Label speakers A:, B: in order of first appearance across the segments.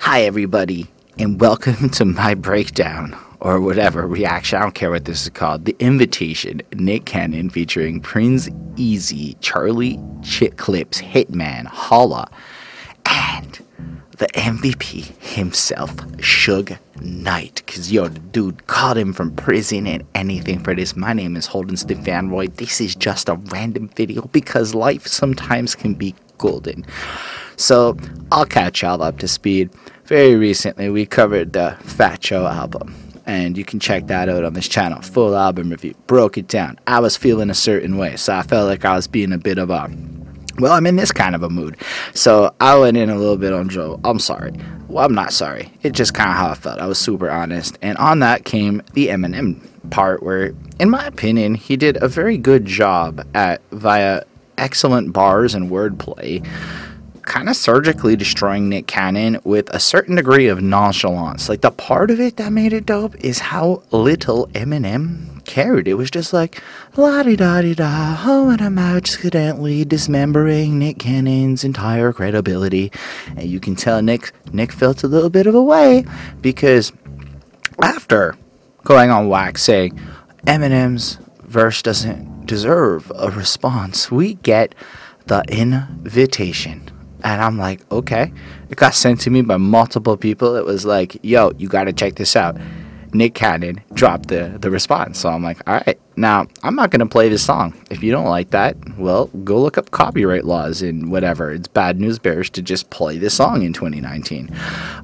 A: Hi, everybody, and welcome to my breakdown or whatever reaction. I don't care what this is called. The Invitation, Nick Cannon featuring Prince Easy, Charlie Chit Clips, Hitman, Holla, and the MVP himself, Suge Knight. Cause yo, the dude caught him from prison and anything for this. My name is Holden Stefanroy. This is just a random video because life sometimes can be golden. So I'll catch y'all up to speed. Very recently, we covered the Fat Joe album, and you can check that out on this channel. Full album review, broke it down. I was feeling a certain way, so I felt like I was being a bit of a well, I'm in this kind of a mood. So I went in a little bit on Joe. I'm sorry. Well, I'm not sorry. It's just kind of how I felt. I was super honest. And on that came the Eminem part where, in my opinion, he did a very good job at, via excellent bars and wordplay, kind of surgically destroying Nick Cannon with a certain degree of nonchalance. Like the part of it that made it dope is how little Eminem cared. It was just like la di da di da, oh, and I'm accidentally dismembering Nick Cannon's entire credibility. And you can tell Nick Nick felt a little bit of a way because after going on wax saying Eminem's verse doesn't deserve a response, we get the invitation and I'm like, okay. It got sent to me by multiple people. It was like, yo, you got to check this out. Nick Cannon dropped the, the response. So I'm like, all right. Now, I'm not going to play this song. If you don't like that, well, go look up copyright laws and whatever. It's bad news bears to just play this song in 2019.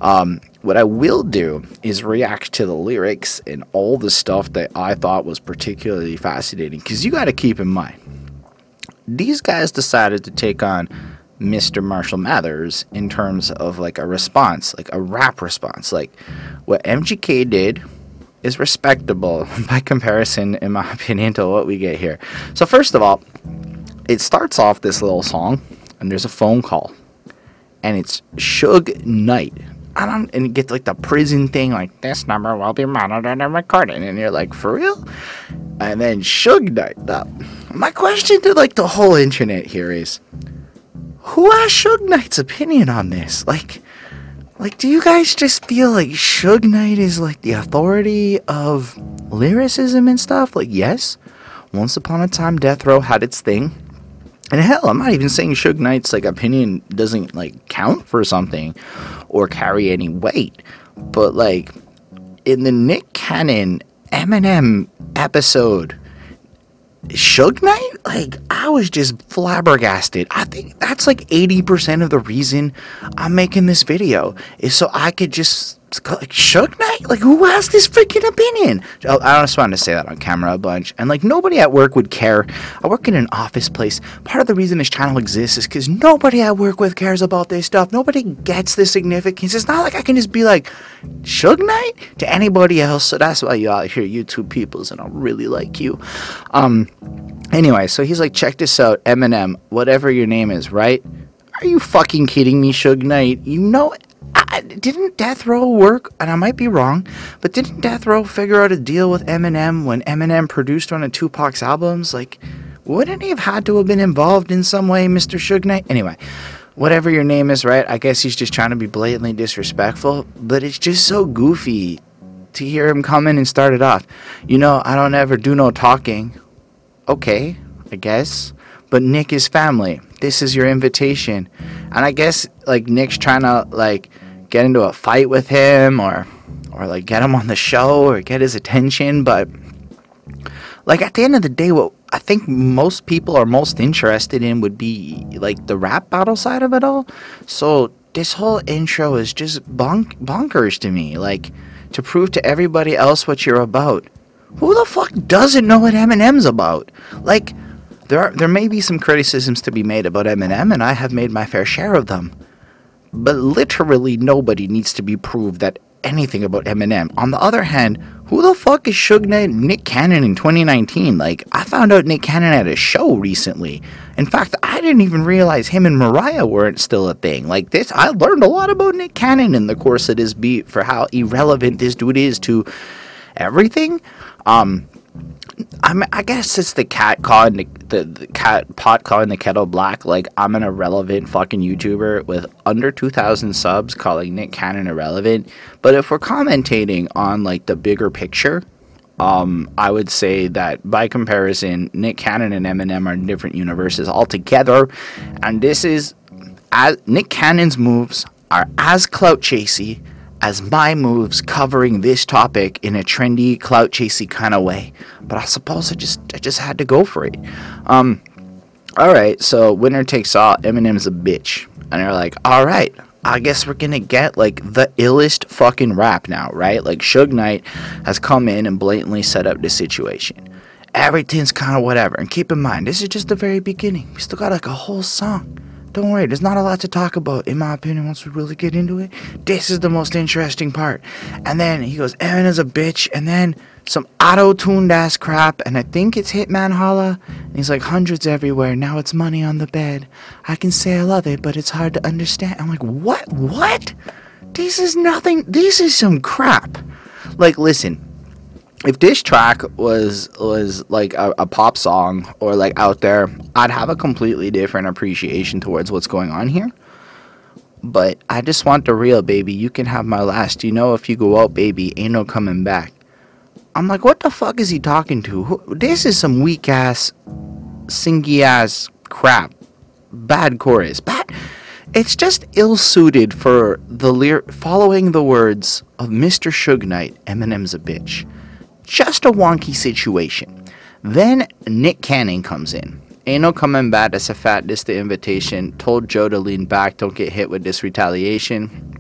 A: Um, what I will do is react to the lyrics and all the stuff that I thought was particularly fascinating. Because you got to keep in mind, these guys decided to take on Mr. Marshall Mathers in terms of like a response, like a rap response. Like what MGK did is respectable by comparison, in my opinion, to what we get here. So, first of all, it starts off this little song, and there's a phone call, and it's Suge Knight. I don't, and it gets like the prison thing, like this number will be monitored and recorded, and you're like, for real? And then Suge Knight. Now, my question to like the whole internet here is, who asked Suge Knight's opinion on this? Like, like, do you guys just feel like Suge Knight is like the authority of lyricism and stuff? Like, yes, once upon a time, Death Row had its thing. And hell, I'm not even saying Suge Knight's like opinion doesn't like count for something or carry any weight. But like in the Nick Cannon Eminem episode, Suge Knight, like I was just flabbergasted. I think that's like 80% of the reason I'm making this video is so I could just like Knight, like who has this freaking opinion? I just wanted to say that on camera a bunch, and like nobody at work would care. I work in an office place. Part of the reason this channel exists is because nobody I work with cares about this stuff. Nobody gets the significance. It's not like I can just be like Suge Knight to anybody else. So that's why you all here, YouTube peoples, and I really like you. Um. Anyway, so he's like, check this out, Eminem, whatever your name is, right? Are you fucking kidding me, Suge Knight? You know I, didn't Death Row work? And I might be wrong, but didn't Death Row figure out a deal with Eminem when Eminem produced one of Tupac's albums? Like, wouldn't he have had to have been involved in some way, Mr. Suge Knight? Anyway, whatever your name is, right? I guess he's just trying to be blatantly disrespectful, but it's just so goofy to hear him come in and start it off. You know, I don't ever do no talking. Okay, I guess. But Nick is family. This is your invitation. And I guess like Nick's trying to like get into a fight with him or or like get him on the show or get his attention, but like at the end of the day what I think most people are most interested in would be like the rap battle side of it all. So this whole intro is just bonk- bonkers to me. Like to prove to everybody else what you're about. Who the fuck doesn't know what Eminem's about? Like there are, there may be some criticisms to be made about Eminem, and I have made my fair share of them. But literally nobody needs to be proved that anything about Eminem. On the other hand, who the fuck is Suge Knight Nick Cannon in 2019? Like, I found out Nick Cannon had a show recently. In fact, I didn't even realize him and Mariah weren't still a thing. Like this, I learned a lot about Nick Cannon in the course of this beat for how irrelevant this dude is to everything. Um, I mean, I guess it's the cat calling the, the, the cat pot calling the kettle black. Like I'm an irrelevant fucking YouTuber with under 2,000 subs calling Nick Cannon irrelevant. But if we're commentating on like the bigger picture, um, I would say that by comparison, Nick Cannon and Eminem are in different universes altogether. And this is as Nick Cannon's moves are as clout chasey as my moves covering this topic in a trendy clout chasey kind of way. But I suppose I just I just had to go for it. Um, all right, so winner takes all. Eminem's a bitch, and they're like, all right. I guess we're gonna get like the illest fucking rap now, right? Like Suge Knight has come in and blatantly set up the situation. Everything's kind of whatever. And keep in mind, this is just the very beginning. We still got like a whole song. Don't worry, there's not a lot to talk about, in my opinion, once we really get into it. This is the most interesting part. And then he goes, Evan is a bitch, and then some auto tuned ass crap, and I think it's Hitman Holla. And he's like, hundreds everywhere, now it's money on the bed. I can say I love it, but it's hard to understand. I'm like, what? What? This is nothing. This is some crap. Like, listen, if this track was was like a, a, pop song or like out there, I'd have a completely different appreciation towards what's going on here. But I just want the real, baby. You can have my last. You know, if you go out, baby, ain't no coming back. I'm like, what the fuck is he talking to? This is some weak ass, singy ass crap. Bad chorus. Bad. It's just ill suited for the lyr- following the words of Mr. Suge Knight. Eminem's a bitch just a wonky situation. Then Nick Cannon comes in. Ain't no coming back, that's a fat, this the invitation. Told Joe to lean back, don't get hit with this retaliation.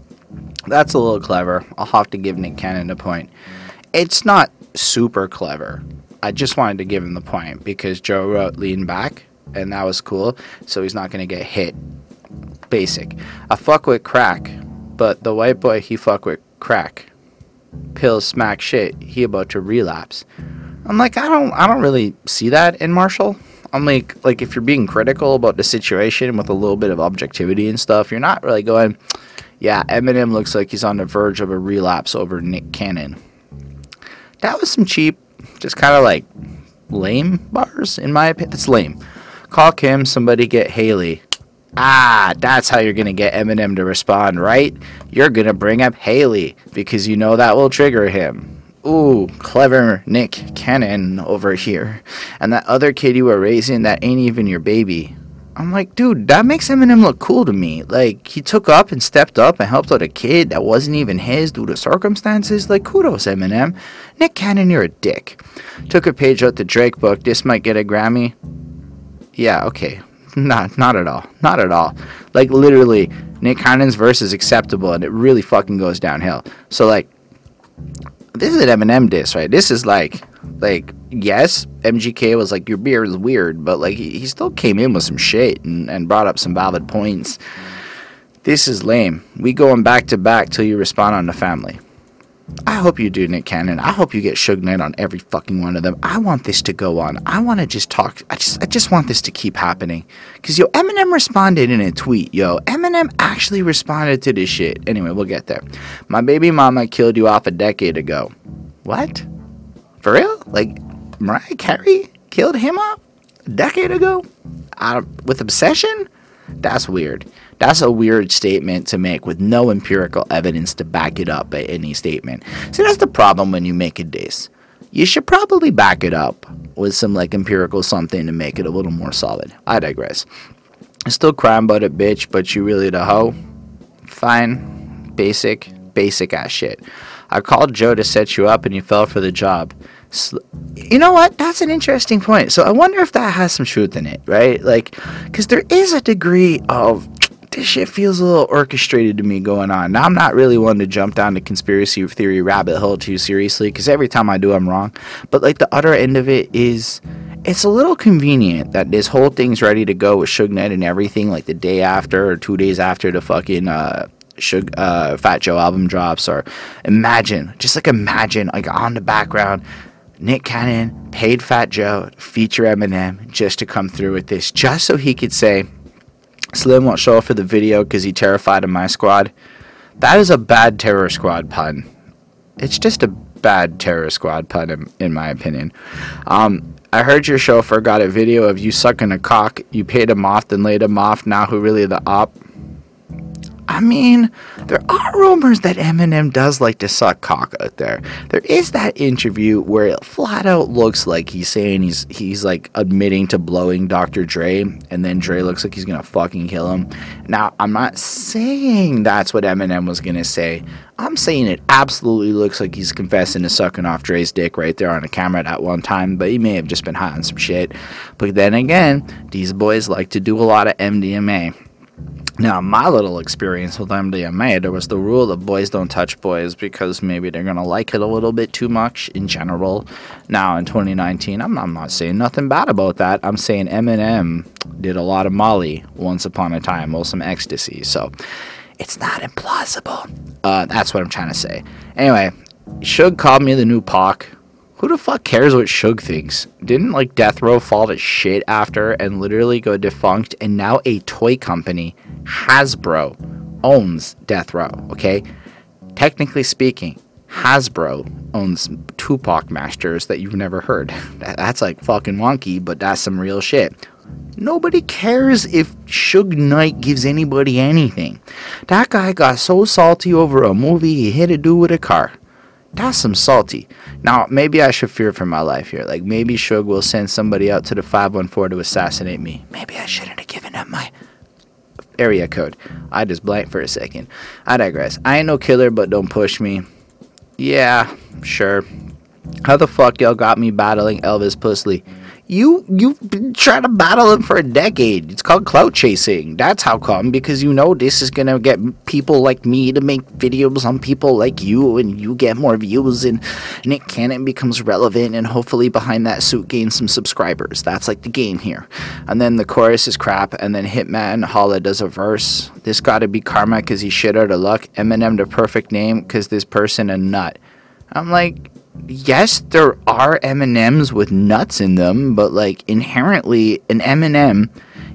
A: That's a little clever. I'll have to give Nick Cannon a point. It's not super clever. I just wanted to give him the point because Joe wrote lean back, and that was cool, so he's not gonna get hit. Basic. I fuck with crack, but the white boy, he fuck with crack pills smack shit, he about to relapse. I'm like, I don't I don't really see that in Marshall. I'm like like if you're being critical about the situation with a little bit of objectivity and stuff, you're not really going, yeah, Eminem looks like he's on the verge of a relapse over Nick Cannon. That was some cheap, just kind of like lame bars in my opinion. That's lame. Call Kim, somebody get Hailie. Ah, that's how you're going to get Eminem to respond, right? You're going to bring up Hailie because you know that will trigger him. Ooh, clever Nick Cannon over here. And that other kid you were raising that ain't even your baby. I'm like, dude, that makes Eminem look cool to me. Like, he took up and stepped up and helped out a kid that wasn't even his due to circumstances. Like, kudos, Eminem. Nick Cannon, you're a dick. Took a page out the Drake book. This might get a Grammy. Yeah, okay. Not, not at all. Not at all. Like literally, Nick Cannon's verse is acceptable, and it really fucking goes downhill. So like, this is an Eminem diss, right? This is like, like yes, MGK was like, your beer is weird, but like he, he still came in with some shit and, and brought up some valid points. This is lame. We going back to back till you respond on the family. I hope you do, Nick Cannon. I hope you get Suge Knight on every fucking one of them. I want this to go on. I want to just talk. I just, I just want this to keep happening. Cause yo, Eminem responded in a tweet. Yo, Eminem actually responded to this shit. Anyway, we'll get there. My baby mama killed you off a decade ago. What? For real? Like Mariah Carey killed him off a decade ago? Out with obsession? That's weird. That's a weird statement to make with no empirical evidence to back it up by any statement. So that's the problem when you make a diss. You should probably back it up with some like empirical something to make it a little more solid. I digress. Still crying about it, bitch, but you really the hoe? Fine. Basic, basic ass shit. I called Joe to set you up and you fell for the job. You know what? That's an interesting point. So I wonder if that has some truth in it, right? Like, because there is a degree of this shit feels a little orchestrated to me going on. Now, I'm not really one to jump down the conspiracy theory rabbit hole too seriously because every time I do, I'm wrong. But like the other end of it is, it's a little convenient that this whole thing's ready to go with Suge Knight and everything, like the day after or two days after the fucking uh, Suge, uh, Fat Joe album drops. Or imagine, just like imagine, like on the background. Nick Cannon paid Fat Joe to feature Eminem just to come through with this, just so he could say, Slim won't show up for the video because he terrified of my squad. That is a bad terror squad pun. It's just a bad terror squad pun, in, in my opinion. Um, I heard your chauffeur got a video of you sucking a cock. You paid him off, then laid him off. Now who really the op? I mean, there are rumors that Eminem does like to suck cock out there. There is that interview where it flat out looks like he's saying he's he's like admitting to blowing Dr. Dre, and then Dre looks like he's gonna fucking kill him. Now, I'm not saying that's what Eminem was gonna say. I'm saying it absolutely looks like he's confessing to sucking off Dre's dick right there on the camera at one time, but he may have just been hot on some shit. But then again, these boys like to do a lot of MDMA. Now, my little experience with MDMA, there was the rule that boys don't touch boys because maybe they're going to like it a little bit too much in general. Now, in 2019, I'm, I'm not saying nothing bad about that. I'm saying Eminem did a lot of Molly once upon a time, or some ecstasy. So it's not implausible. Uh, that's what I'm trying to say. Anyway, Suge called me the new Pac. Who the fuck cares what Suge thinks? Didn't like Death Row fall to shit after and literally go defunct, and now a toy company, Hasbro, owns Death Row, okay? Technically speaking, Hasbro owns Tupac masters that you've never heard. That's like fucking wonky, but that's some real shit. Nobody cares if Suge Knight gives anybody anything. That guy got so salty over a movie he hit a dude with a car. That's some salty. Now, maybe I should fear for my life here. Like, maybe Suge will send somebody out to the 514 to assassinate me. Maybe I shouldn't have given up my area code. I just blanked for a second. I digress. I ain't no killer, but don't push me. Yeah, sure. How the fuck y'all got me battling Elvis Presley? You you've been trying to battle him for a decade. It's called clout chasing. That's how come because you know this is gonna get people like me to make videos on people like you, and you get more views, and Nick Cannon becomes relevant, and hopefully behind that suit gains some subscribers. That's like the game here. And then the chorus is crap, and then Hitman Holla does a verse. This gotta be karma because he shit out of luck. Eminem the perfect name because this person a nut. I'm like, yes, there are M&Ms with nuts in them, but like inherently an M&M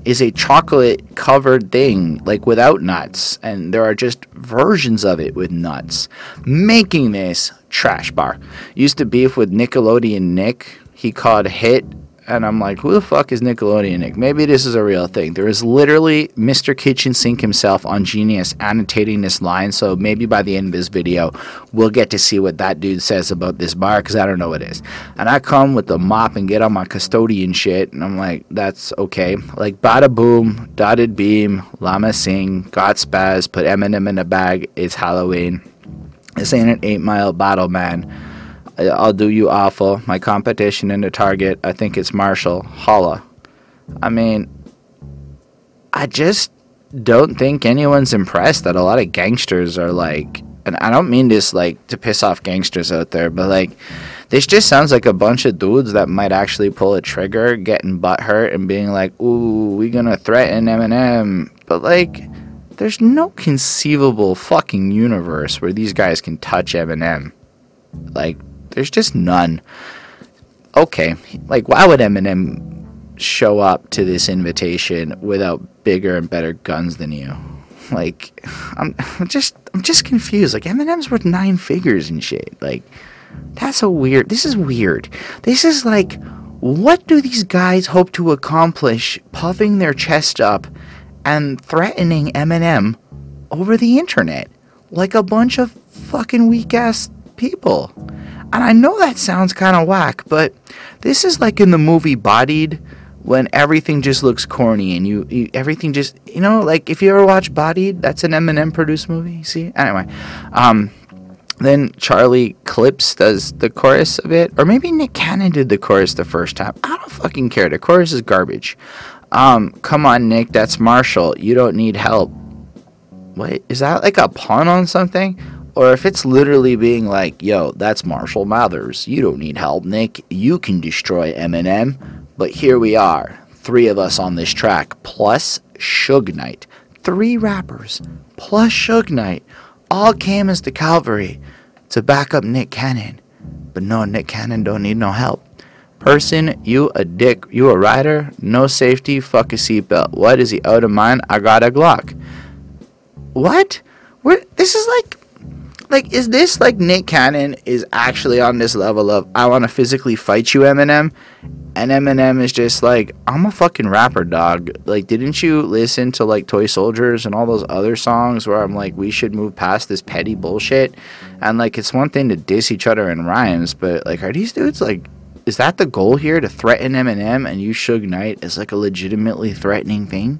A: is a chocolate covered thing like without nuts and there are just versions of it with nuts. Making this trash bar. Used to beef with nickelodeon nick. He called hit and I'm like, who the fuck is Nickelodeon Nick? Maybe this is a real thing. There is literally Mr. Kitchen Sink himself on Genius annotating this line, so maybe by the end of this video, we'll get to see what that dude says about this bar, because I don't know what it is. And I come with the mop and get on my custodian shit, and I'm like, that's okay. Like, bada boom, dotted beam, llama sing, got spaz, put Eminem in a bag, it's Halloween. This ain't an eight mile battle, man. I'll do you awful. My competition in the target, I think it's Marshall. Holla. I mean, I just don't think anyone's impressed that a lot of gangsters are like, and I don't mean this like to piss off gangsters out there, but like, this just sounds like a bunch of dudes that might actually pull a trigger, getting butt hurt, and being like, ooh, we gonna threaten Eminem. But like, there's no conceivable fucking universe where these guys can touch Eminem. Like, there's just none. Okay, like why would Eminem show up to this invitation without bigger and better guns than you? Like, I'm, I'm just I'm just confused. Like Eminem's worth nine figures and shit. Like, that's a weird. This is weird. This is like, what do these guys hope to accomplish, puffing their chest up and threatening Eminem over the internet like a bunch of fucking weak ass people? And I know that sounds kind of whack, but this is like in the movie Bodied when everything just looks corny and you, you, everything just you know like if you ever watch Bodied, that's an Eminem produced movie. See, anyway, um, then Charlie Clips does the chorus of it, or maybe Nick Cannon did the chorus the first time. I don't fucking care. The chorus is garbage. Um, come on, Nick, that's Marshall. You don't need help. Wait, is that like a pun on something? Or if it's literally being like, yo, that's Marshall Mathers. You don't need help, Nick. You can destroy Eminem. But here we are, three of us on this track, plus Suge Knight. Three rappers, plus Suge Knight, all came as the cavalry to back up Nick Cannon. But no, Nick Cannon don't need no help. Person, you a dick. You a rider? No safety, fuck a seatbelt. What is he out of mind? I got a Glock. What? Where, this is like like is this like Nick Cannon is actually on this level of I want to physically fight you Eminem? And Eminem is just like I'm a fucking rapper dog. Like didn't you listen to like Toy Soldiers and all those other songs where I'm like we should move past this petty bullshit? And like it's one thing to diss each other in rhymes but like are these dudes like is that the goal here to threaten Eminem and use Suge Knight as like a legitimately threatening thing?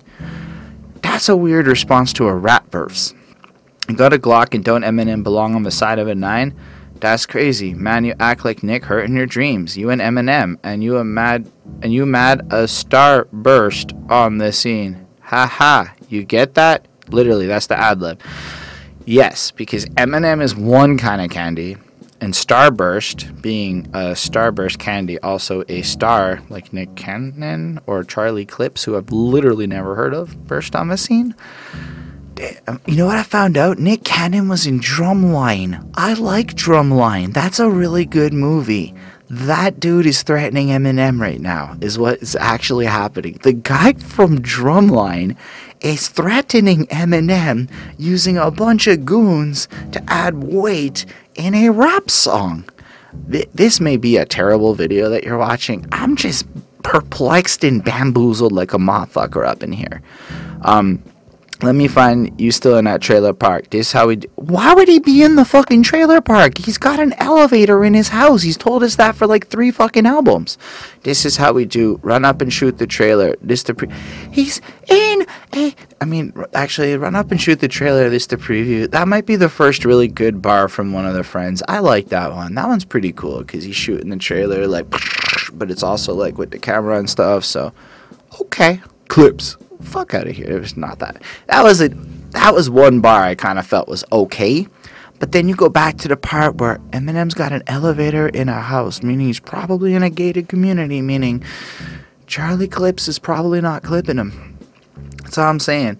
A: That's a weird response to a rap verse. you got a Glock and don't Eminem belong on the side of a nine? That's crazy, man. You act like Nick hurt in your dreams. You and Eminem, and you a mad, and you mad a star burst on the scene. Ha ha. You get that? Literally, that's the ad lib. Yes, because Eminem is one kind of candy, and Starburst, being a Starburst candy, also a star like Nick Cannon or Charlie Clips, who I've literally never heard of, burst on the scene. Um, you know what I found out? Nick Cannon was in Drumline. I like Drumline. That's a really good movie. That dude is threatening Eminem right now, is what is actually happening. The guy from Drumline is threatening Eminem using a bunch of goons to add weight in a rap song. This may be a terrible video that you're watching. I'm just perplexed and bamboozled like a motherfucker up in here. Um, let me find you still in that trailer park. This is how we. Do. Why would he be in the fucking trailer park? He's got an elevator in his house. He's told us that for like three fucking albums. This is how we do. Run up and shoot the trailer. This the pre. He's in a. I mean, actually, run up and shoot the trailer. This the preview. That might be the first really good bar from one of the friends. I like that one. That one's pretty cool because he's shooting the trailer like, but it's also like with the camera and stuff. So, okay, clips fuck out of here. It was not that. That was a that was one bar I kind of felt was okay. But then you go back to the part where Eminem's got an elevator in a house, meaning he's probably in a gated community, meaning Charlie Clips is probably not clipping him. That's all I'm saying.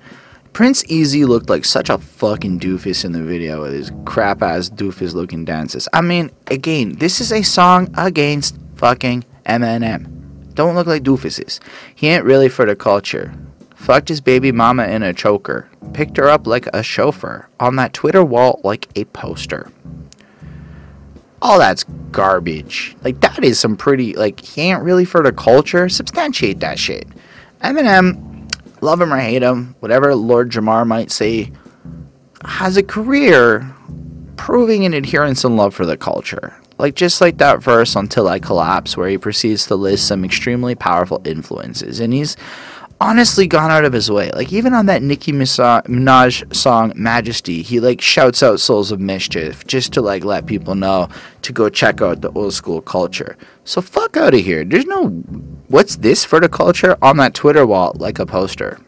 A: Prince Easy looked like such a fucking doofus in the video with his crap ass doofus looking dances. I mean, again, this is a song against fucking Eminem. Don't look like doofuses. He ain't really for the culture fucked his baby mama in a choker, picked her up like a chauffeur, on that Twitter wall like a poster. All that's garbage. Like, that is some pretty, like, he ain't really for the culture. Substantiate that shit. Eminem, love him or hate him, whatever Lord Jamar might say, has a career proving an adherence and love for the culture. Like just like that verse Until I Collapse, where he proceeds to list some extremely powerful influences. And he's honestly gone out of his way. Like even on that Nicki Minaj song Majesty, he like shouts out Souls of Mischief just to like let people know to go check out the old school culture. So fuck out of here. There's no what's this for the culture on that Twitter wall like a poster.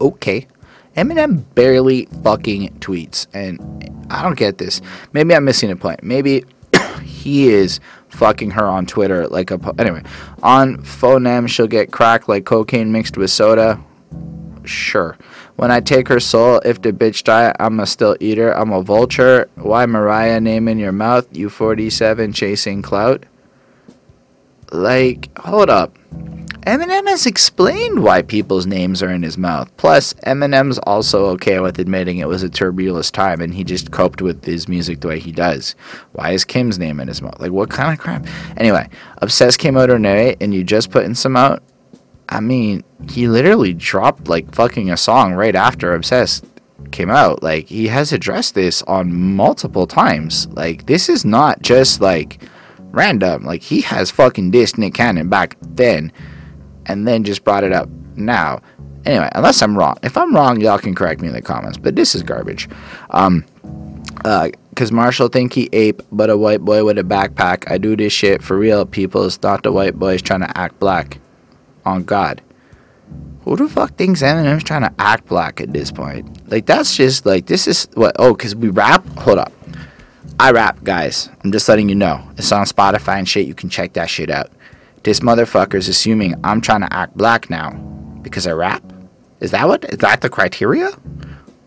A: Okay. Eminem barely fucking tweets and I don't get this. Maybe I'm missing a point. Maybe he is fucking her on Twitter like a po- anyway on phonem she'll get cracked like cocaine mixed with soda. Sure. When I take her soul, if the bitch die, I'm a still eater. I'm a vulture. Why Mariah name in your mouth? You 47 chasing clout. Like, hold up. Eminem has explained why people's names are in his mouth. Plus, Eminem's also okay with admitting it was a turbulent time and he just coped with his music the way he does. Why is Kim's name in his mouth? Like, what kind of crap? Anyway, Obsessed came out tonight and you just putting some out? I mean, he literally dropped like fucking a song right after Obsessed came out. Like, he has addressed this on multiple times. Like, this is not just like random. Like, he has fucking dissed Nick Cannon back then and then just brought it up now. Anyway, unless I'm wrong. If I'm wrong, y'all can correct me in the comments. But this is garbage. Um, uh, cause Marshall think he ape, but a white boy with a backpack. I do this shit for real, people. It's not the white boys trying to act black. On God. Who the fuck thinks Eminem's trying to act black at this point? Like, that's just like, this is what, oh, cause we rap? Hold up. I rap, guys. I'm just letting you know. It's on Spotify and shit. You can check that shit out. This motherfucker's assuming I'm trying to act black now because I rap. Is that what? Is that the criteria?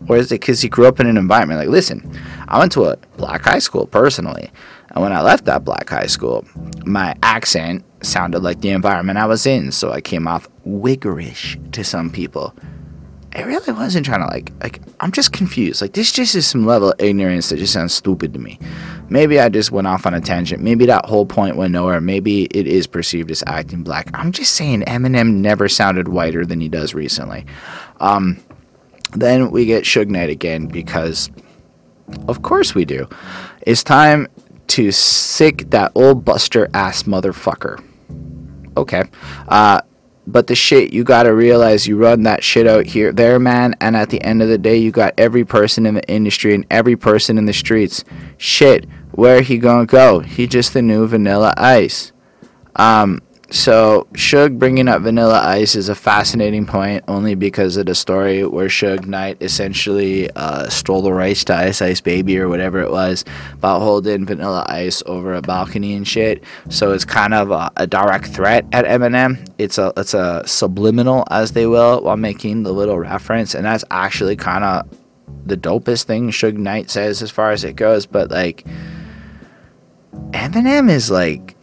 A: Or is it because he grew up in an environment like, listen, I went to a black high school personally. And when I left that black high school, my accent sounded like the environment I was in. So I came off wiggerish to some people. It really wasn't trying to like like I'm just confused. Like this just is some level of ignorance that just sounds stupid to me. Maybe I just went off on a tangent. Maybe that whole point went nowhere. Maybe it is perceived as acting black. I'm just saying Eminem never sounded whiter than he does recently. Um, then we get Suge Knight again because of course we do. It's time to sick that old Buster ass motherfucker. Okay. Uh, but the shit, you gotta realize you run that shit out here, there, man. And at the end of the day, you got every person in the industry and every person in the streets. Shit, where he gonna go? He just the new Vanilla Ice. Um, so Suge bringing up Vanilla Ice is a fascinating point, only because of the story where Suge Knight essentially uh, stole the rights to Ice Ice Baby or whatever it was, about holding Vanilla Ice over a balcony and shit. So it's kind of a, a direct threat at Eminem. It's a it's a subliminal, as they will, while making the little reference, and that's actually kind of the dopest thing Suge Knight says as far as it goes. But like, Eminem is like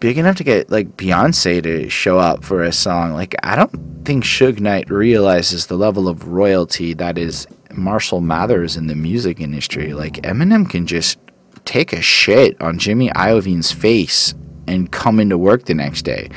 A: big enough to get like Beyonce to show up for a song. Like I don't think Suge Knight realizes the level of royalty that is Marshall Mathers in the music industry. Like Eminem can just take a shit on Jimmy Iovine's face and come into work the next day.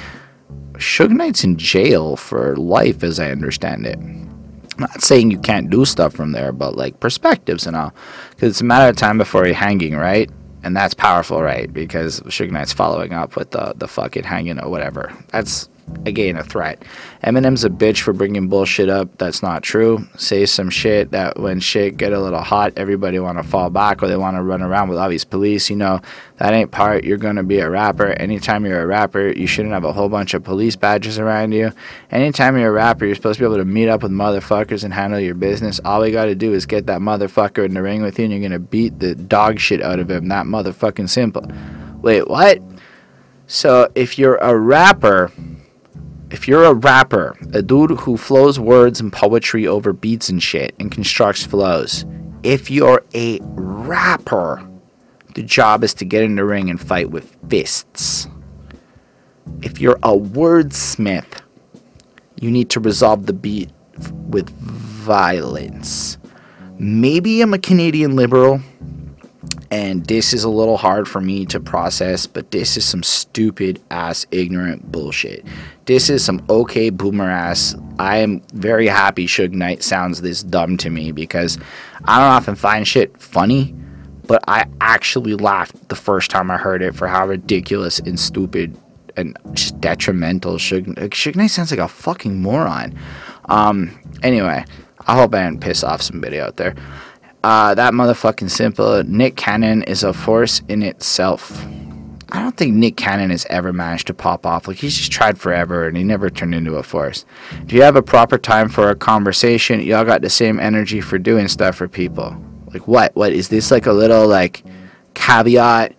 A: Suge Knight's in jail for life, as I understand it. I'm not saying you can't do stuff from there, but like perspectives and all, because it's a matter of time before you're hanging, right? And that's powerful, right? Because Suge Knight's following up with the the fucking hanging or whatever. That's again a threat. Eminem's a bitch for bringing bullshit up that's not true. Say some shit that when shit get a little hot, everybody want to fall back or they want to run around with all these police. You know that ain't part. You're gonna be a rapper. Anytime you're a rapper, you shouldn't have a whole bunch of police badges around you. Anytime you're a rapper, you're supposed to be able to meet up with motherfuckers and handle your business. All we gotta do is get that motherfucker in the ring with you, and you're gonna beat the dog shit out of him. That motherfucking simple. Wait, what? So if you're a rapper if you're a rapper, a dude who flows words and poetry over beats and shit and constructs flows, if you're a rapper, the job is to get in the ring and fight with fists. If you're a wordsmith, you need to resolve the beat with violence. Maybe I'm a Canadian liberal and this is a little hard for me to process, but this is some stupid ass ignorant bullshit. This is some okay boomer ass. I am very happy Suge Knight sounds this dumb to me because I don't often find shit funny, but I actually laughed the first time I heard it for how ridiculous and stupid and just detrimental Suge, Suge Knight sounds like a fucking moron. Um, anyway, I hope I didn't piss off somebody out there. Uh, that motherfucking simple. Nick Cannon is a force in itself. I don't think Nick Cannon has ever managed to pop off. Like he's just tried forever and he never turned into a force. If you have a proper time for a conversation, y'all got the same energy for doing stuff for people. Like what? What is this like a little like caveat?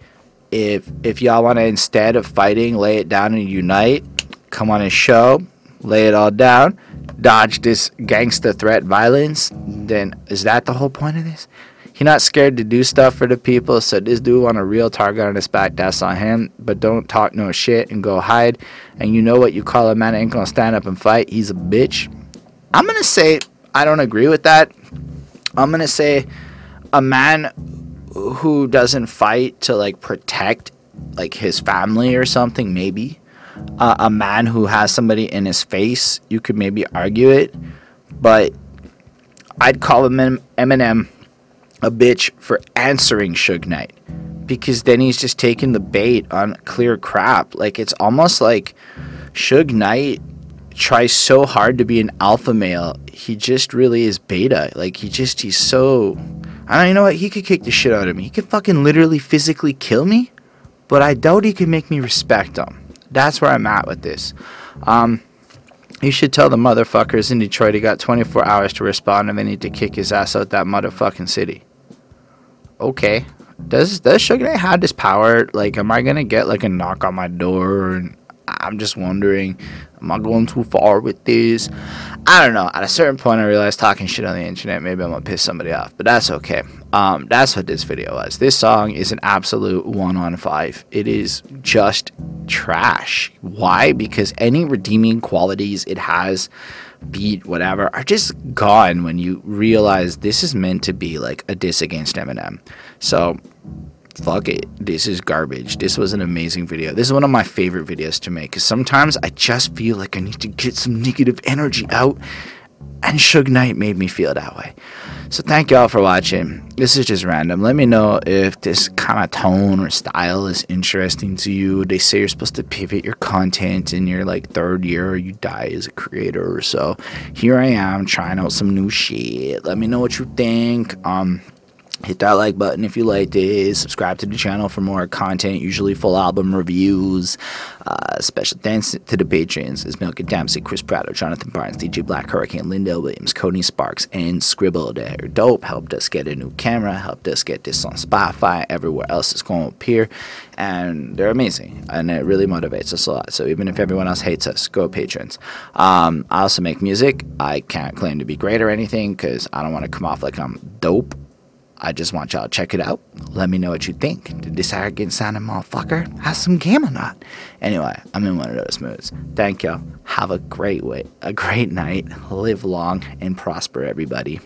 A: If if y'all want to instead of fighting, lay it down and unite, come on a show, lay it all down dodge this gangster threat violence, then is that the whole point of this? He not scared to do stuff for the people, so this dude want a real target on his back, that's on him. But don't talk no shit and go hide. And you know what you call a man ain't gonna stand up and fight? He's a bitch. I'm gonna say I don't agree with that. I'm gonna say a man who doesn't fight to like protect like his family or something, maybe a man who has somebody in his face, you could maybe argue it, but I'd call him Eminem a bitch for answering Suge Knight because then he's just taking the bait on clear crap. Like it's almost like Suge Knight tries so hard to be an alpha male. He just really is beta. Like he just he's so I don't you know what he could kick the shit out of me. He could fucking literally physically kill me, but I doubt he could make me respect him. That's where I'm at with this. Um, you should tell the motherfuckers in Detroit he got 24 hours to respond and they need to kick his ass out that motherfucking city. Okay. Does does Suge Knight have this power? Like, am I gonna get like a knock on my door? And I'm just wondering, am I going too far with this? I don't know. At a certain point, I realized talking shit on the internet, maybe I'm gonna piss somebody off, but that's okay. Um, that's what this video was. This song is an absolute one on five. It is just trash. Why? Because any redeeming qualities it has beat, whatever, are just gone when you realize this is meant to be like a diss against Eminem. So fuck it. This is garbage. This was an amazing video. This is one of my favorite videos to make because sometimes I just feel like I need to get some negative energy out. And Suge Knight made me feel that way. So thank y'all for watching. This is just random. Let me know if this kind of tone or style is interesting to you. They say you're supposed to pivot your content in your like third year or you die as a creator or so. Here I am trying out some new shit. Let me know what you think. Um hit that like button if you liked it subscribe to the channel for more content usually full album reviews uh, special thanks to the patrons is Milk and Dempsey, Chris Prado, Jonathan Barnes, DJ Black Hurricane, Lindell Williams, Cody Sparks, and Scribble. They're dope. Helped us get a new camera. Helped us get this on Spotify. Everywhere else is going to appear, and they're amazing. And it really motivates us a lot. So even if everyone else hates us, go patrons. Um, I also make music. I can't claim to be great or anything because I don't want to come off like I'm dope I just want y'all to check it out. Let me know what you think. Did this arrogant sounding motherfucker have some game or not? Anyway, I'm in one of those moods. Thank y'all. Have a great way, a great night. Live long and prosper, everybody.